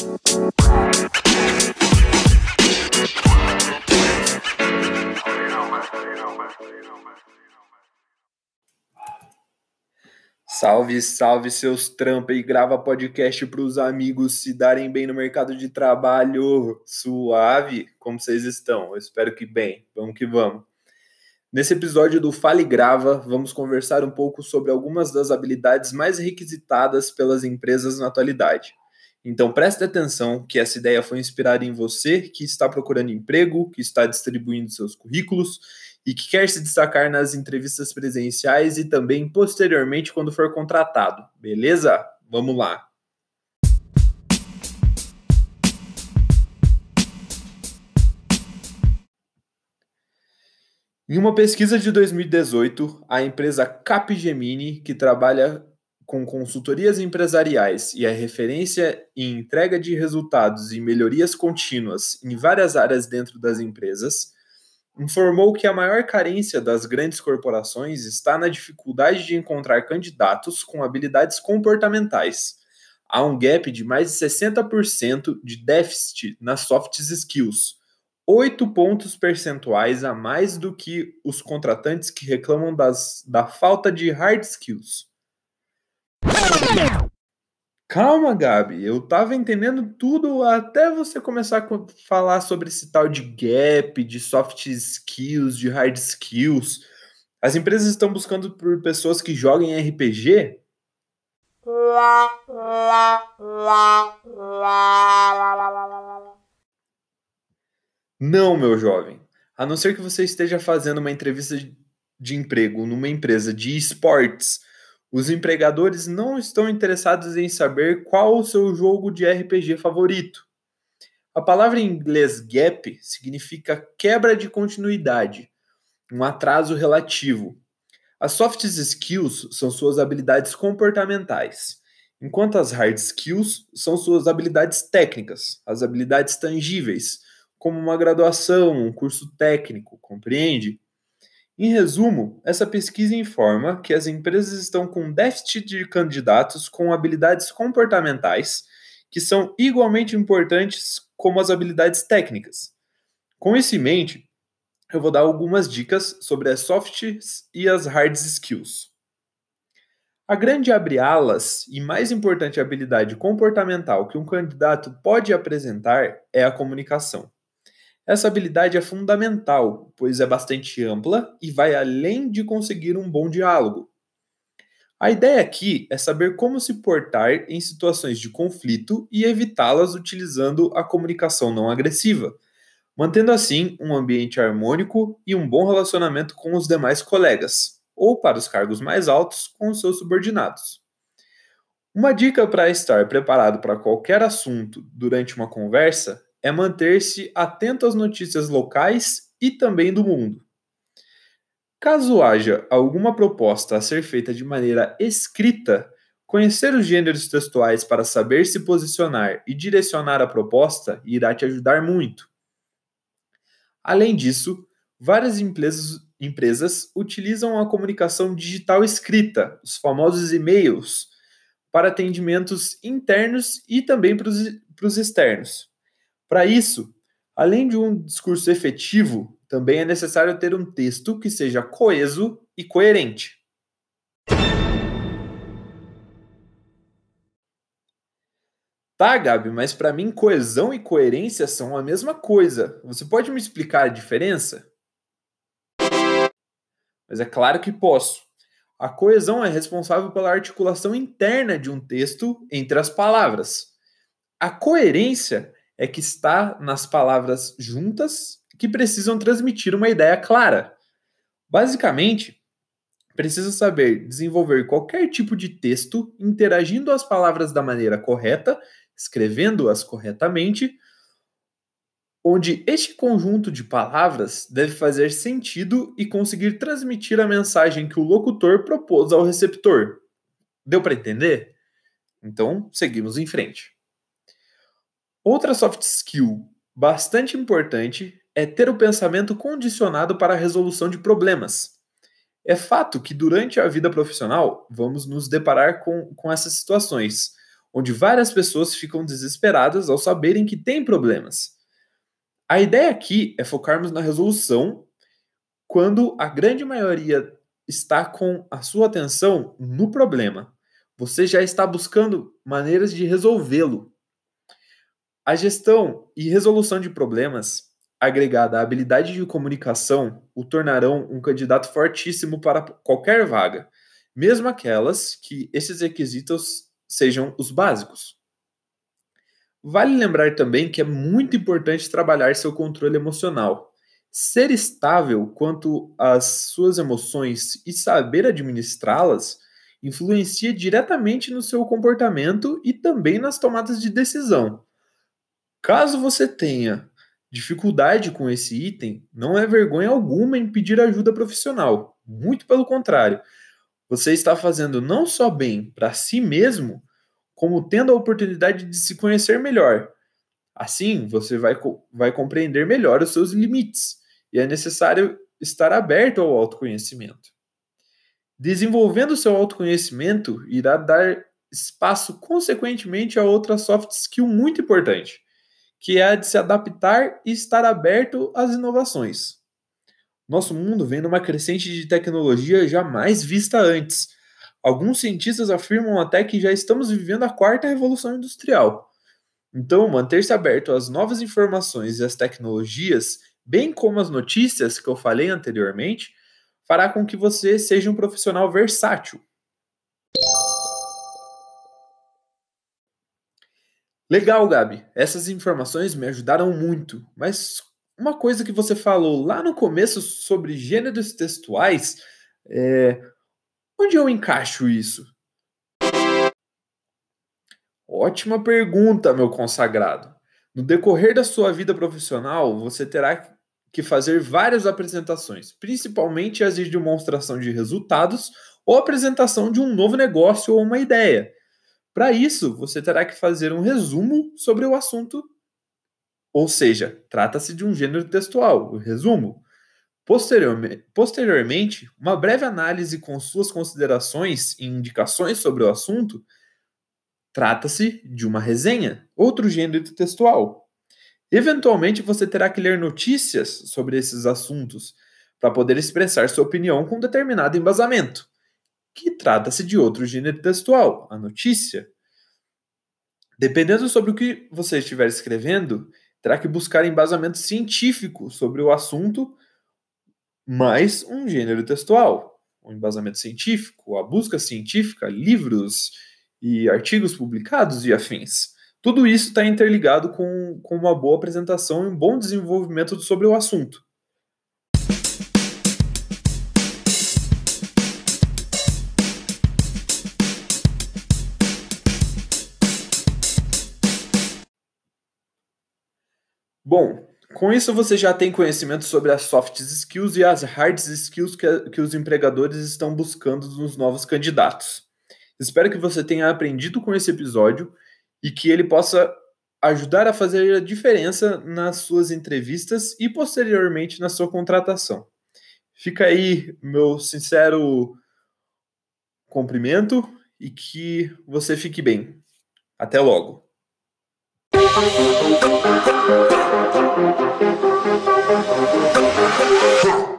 Salve, salve seus trampa e grava podcast para os amigos se darem bem no mercado de trabalho. Suave, como vocês estão? Eu espero que bem. Vamos que vamos. Nesse episódio do Fale Grava, vamos conversar um pouco sobre algumas das habilidades mais requisitadas pelas empresas na atualidade. Então preste atenção que essa ideia foi inspirada em você que está procurando emprego, que está distribuindo seus currículos e que quer se destacar nas entrevistas presenciais e também posteriormente quando for contratado. Beleza? Vamos lá. Em uma pesquisa de 2018, a empresa Capgemini, que trabalha com consultorias empresariais e é referência em entrega de resultados e melhorias contínuas em várias áreas dentro das empresas, informou que a maior carência das grandes corporações está na dificuldade de encontrar candidatos com habilidades comportamentais. Há um gap de mais de 60% de déficit nas soft skills, oito pontos percentuais a mais do que os contratantes que reclamam das, da falta de hard skills. Calma, Gabi, eu tava entendendo tudo até você começar a falar sobre esse tal de gap, de soft skills, de hard skills. As empresas estão buscando por pessoas que joguem RPG? Não, meu jovem. A não ser que você esteja fazendo uma entrevista de emprego numa empresa de esportes os empregadores não estão interessados em saber qual o seu jogo de RPG favorito. A palavra em inglês gap significa quebra de continuidade, um atraso relativo. As soft skills são suas habilidades comportamentais, enquanto as hard skills são suas habilidades técnicas, as habilidades tangíveis, como uma graduação, um curso técnico, compreende? Em resumo, essa pesquisa informa que as empresas estão com déficit de candidatos com habilidades comportamentais, que são igualmente importantes como as habilidades técnicas. Com isso em mente, eu vou dar algumas dicas sobre as soft e as hard skills. A grande abre alas e mais importante habilidade comportamental que um candidato pode apresentar é a comunicação. Essa habilidade é fundamental, pois é bastante ampla e vai além de conseguir um bom diálogo. A ideia aqui é saber como se portar em situações de conflito e evitá-las utilizando a comunicação não agressiva, mantendo assim um ambiente harmônico e um bom relacionamento com os demais colegas, ou para os cargos mais altos, com os seus subordinados. Uma dica para estar preparado para qualquer assunto durante uma conversa é manter-se atento às notícias locais e também do mundo. Caso haja alguma proposta a ser feita de maneira escrita, conhecer os gêneros textuais para saber se posicionar e direcionar a proposta irá te ajudar muito. Além disso, várias empresas, empresas utilizam a comunicação digital escrita, os famosos e-mails, para atendimentos internos e também para os externos. Para isso, além de um discurso efetivo, também é necessário ter um texto que seja coeso e coerente. Tá, Gabi, mas para mim coesão e coerência são a mesma coisa. Você pode me explicar a diferença? Mas é claro que posso. A coesão é responsável pela articulação interna de um texto entre as palavras. A coerência é que está nas palavras juntas que precisam transmitir uma ideia clara. Basicamente, precisa saber desenvolver qualquer tipo de texto interagindo as palavras da maneira correta, escrevendo-as corretamente, onde este conjunto de palavras deve fazer sentido e conseguir transmitir a mensagem que o locutor propôs ao receptor. Deu para entender? Então, seguimos em frente. Outra soft skill bastante importante é ter o pensamento condicionado para a resolução de problemas. É fato que durante a vida profissional vamos nos deparar com, com essas situações, onde várias pessoas ficam desesperadas ao saberem que têm problemas. A ideia aqui é focarmos na resolução quando a grande maioria está com a sua atenção no problema. Você já está buscando maneiras de resolvê-lo. A gestão e resolução de problemas, agregada à habilidade de comunicação, o tornarão um candidato fortíssimo para qualquer vaga, mesmo aquelas que esses requisitos sejam os básicos. Vale lembrar também que é muito importante trabalhar seu controle emocional. Ser estável quanto às suas emoções e saber administrá-las influencia diretamente no seu comportamento e também nas tomadas de decisão. Caso você tenha dificuldade com esse item, não é vergonha alguma em pedir ajuda profissional. Muito pelo contrário. Você está fazendo não só bem para si mesmo, como tendo a oportunidade de se conhecer melhor. Assim, você vai, vai compreender melhor os seus limites e é necessário estar aberto ao autoconhecimento. Desenvolvendo seu autoconhecimento irá dar espaço, consequentemente, a outra soft skill muito importante, que é a de se adaptar e estar aberto às inovações. Nosso mundo vem numa crescente de tecnologia jamais vista antes. Alguns cientistas afirmam até que já estamos vivendo a quarta revolução industrial. Então, manter-se aberto às novas informações e às tecnologias bem como as notícias que eu falei anteriormente, fará com que você seja um profissional versátil. Legal, Gabi. Essas informações me ajudaram muito, mas uma coisa que você falou lá no começo sobre gêneros textuais, é... onde eu encaixo isso? Ótima pergunta, meu consagrado. No decorrer da sua vida profissional, você terá que fazer várias apresentações, principalmente as de demonstração de resultados ou apresentação de um novo negócio ou uma ideia. Para isso, você terá que fazer um resumo sobre o assunto, ou seja, trata-se de um gênero textual, o resumo. Posteriormente, uma breve análise com suas considerações e indicações sobre o assunto, trata-se de uma resenha, outro gênero textual. Eventualmente, você terá que ler notícias sobre esses assuntos para poder expressar sua opinião com determinado embasamento, que trata-se de outro gênero textual, a notícia. Dependendo sobre o que você estiver escrevendo, terá que buscar embasamento científico sobre o assunto, mais um gênero textual, um embasamento científico, a busca científica, livros e artigos publicados e afins. Tudo isso está interligado com, com uma boa apresentação e um bom desenvolvimento sobre o assunto. Bom, com isso você já tem conhecimento sobre as soft skills e as hard skills que, que os empregadores estão buscando nos novos candidatos. Espero que você tenha aprendido com esse episódio e que ele possa ajudar a fazer a diferença nas suas entrevistas e posteriormente na sua contratação. Fica aí meu sincero cumprimento e que você fique bem. Até logo. Yeah.